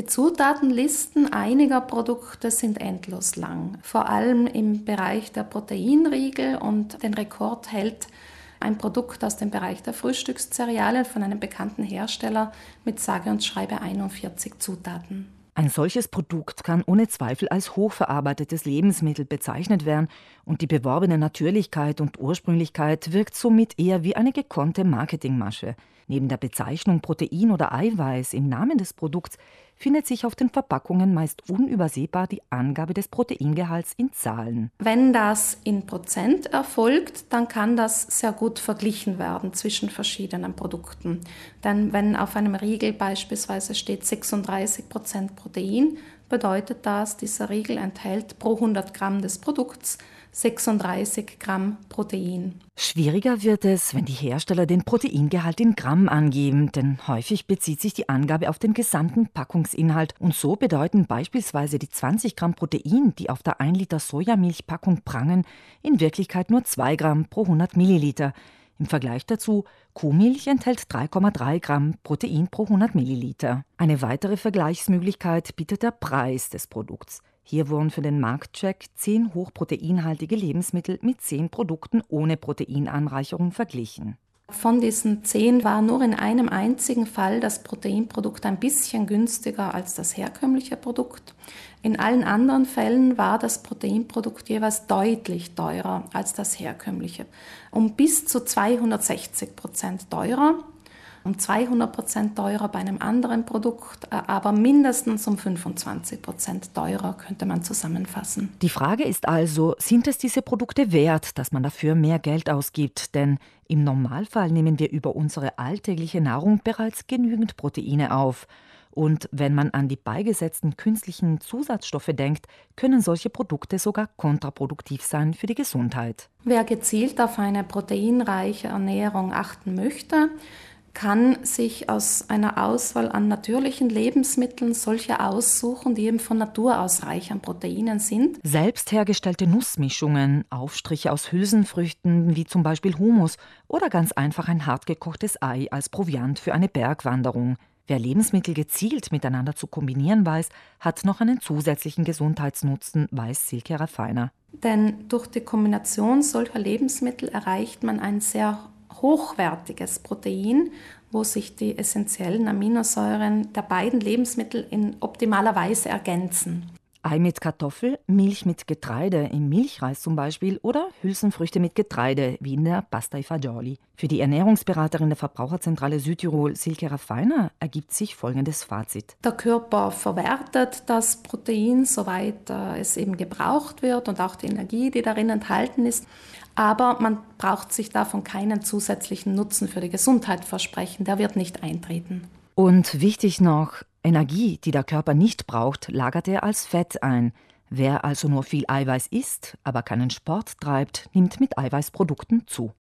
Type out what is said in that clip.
Die Zutatenlisten einiger Produkte sind endlos lang, vor allem im Bereich der Proteinriegel und den Rekord hält ein Produkt aus dem Bereich der Frühstückszerealien von einem bekannten Hersteller mit sage und schreibe 41 Zutaten. Ein solches Produkt kann ohne Zweifel als hochverarbeitetes Lebensmittel bezeichnet werden und die beworbene Natürlichkeit und Ursprünglichkeit wirkt somit eher wie eine gekonnte Marketingmasche. Neben der Bezeichnung Protein oder Eiweiß im Namen des Produkts findet sich auf den Verpackungen meist unübersehbar die Angabe des Proteingehalts in Zahlen. Wenn das in Prozent erfolgt, dann kann das sehr gut verglichen werden zwischen verschiedenen Produkten. Denn wenn auf einem Riegel beispielsweise steht 36 Prozent Protein, bedeutet das, dieser Riegel enthält pro 100 Gramm des Produkts 36 Gramm Protein. Schwieriger wird es, wenn die Hersteller den Proteingehalt in Gramm angeben, denn häufig bezieht sich die Angabe auf den gesamten Packungsinhalt und so bedeuten beispielsweise die 20 Gramm Protein, die auf der 1 Liter Sojamilchpackung prangen, in Wirklichkeit nur 2 Gramm pro 100 Milliliter. Im Vergleich dazu, Kuhmilch enthält 3,3 Gramm Protein pro 100 Milliliter. Eine weitere Vergleichsmöglichkeit bietet der Preis des Produkts. Hier wurden für den Marktcheck zehn hochproteinhaltige Lebensmittel mit zehn Produkten ohne Proteinanreicherung verglichen. Von diesen zehn war nur in einem einzigen Fall das Proteinprodukt ein bisschen günstiger als das herkömmliche Produkt. In allen anderen Fällen war das Proteinprodukt jeweils deutlich teurer als das herkömmliche, um bis zu 260 Prozent teurer um 200 Prozent teurer bei einem anderen Produkt, äh, aber mindestens um 25 Prozent teurer, könnte man zusammenfassen. Die Frage ist also, sind es diese Produkte wert, dass man dafür mehr Geld ausgibt? Denn im Normalfall nehmen wir über unsere alltägliche Nahrung bereits genügend Proteine auf. Und wenn man an die beigesetzten künstlichen Zusatzstoffe denkt, können solche Produkte sogar kontraproduktiv sein für die Gesundheit. Wer gezielt auf eine proteinreiche Ernährung achten möchte, kann sich aus einer Auswahl an natürlichen Lebensmitteln solche aussuchen, die eben von Natur aus reich an Proteinen sind. Selbst hergestellte Nussmischungen, Aufstriche aus Hülsenfrüchten wie zum Beispiel Humus oder ganz einfach ein hartgekochtes Ei als Proviant für eine Bergwanderung. Wer Lebensmittel gezielt miteinander zu kombinieren weiß, hat noch einen zusätzlichen Gesundheitsnutzen, weiß Silke Raffiner. Denn durch die Kombination solcher Lebensmittel erreicht man ein sehr hochwertiges Protein, wo sich die essentiellen Aminosäuren der beiden Lebensmittel in optimaler Weise ergänzen. Ei mit Kartoffel, Milch mit Getreide, im Milchreis zum Beispiel, oder Hülsenfrüchte mit Getreide, wie in der Pasta e Fagioli. Für die Ernährungsberaterin der Verbraucherzentrale Südtirol, Silke Raffiner, ergibt sich folgendes Fazit. Der Körper verwertet das Protein, soweit äh, es eben gebraucht wird und auch die Energie, die darin enthalten ist. Aber man braucht sich davon keinen zusätzlichen Nutzen für die Gesundheit versprechen. Der wird nicht eintreten. Und wichtig noch, Energie, die der Körper nicht braucht, lagert er als Fett ein. Wer also nur viel Eiweiß isst, aber keinen Sport treibt, nimmt mit Eiweißprodukten zu.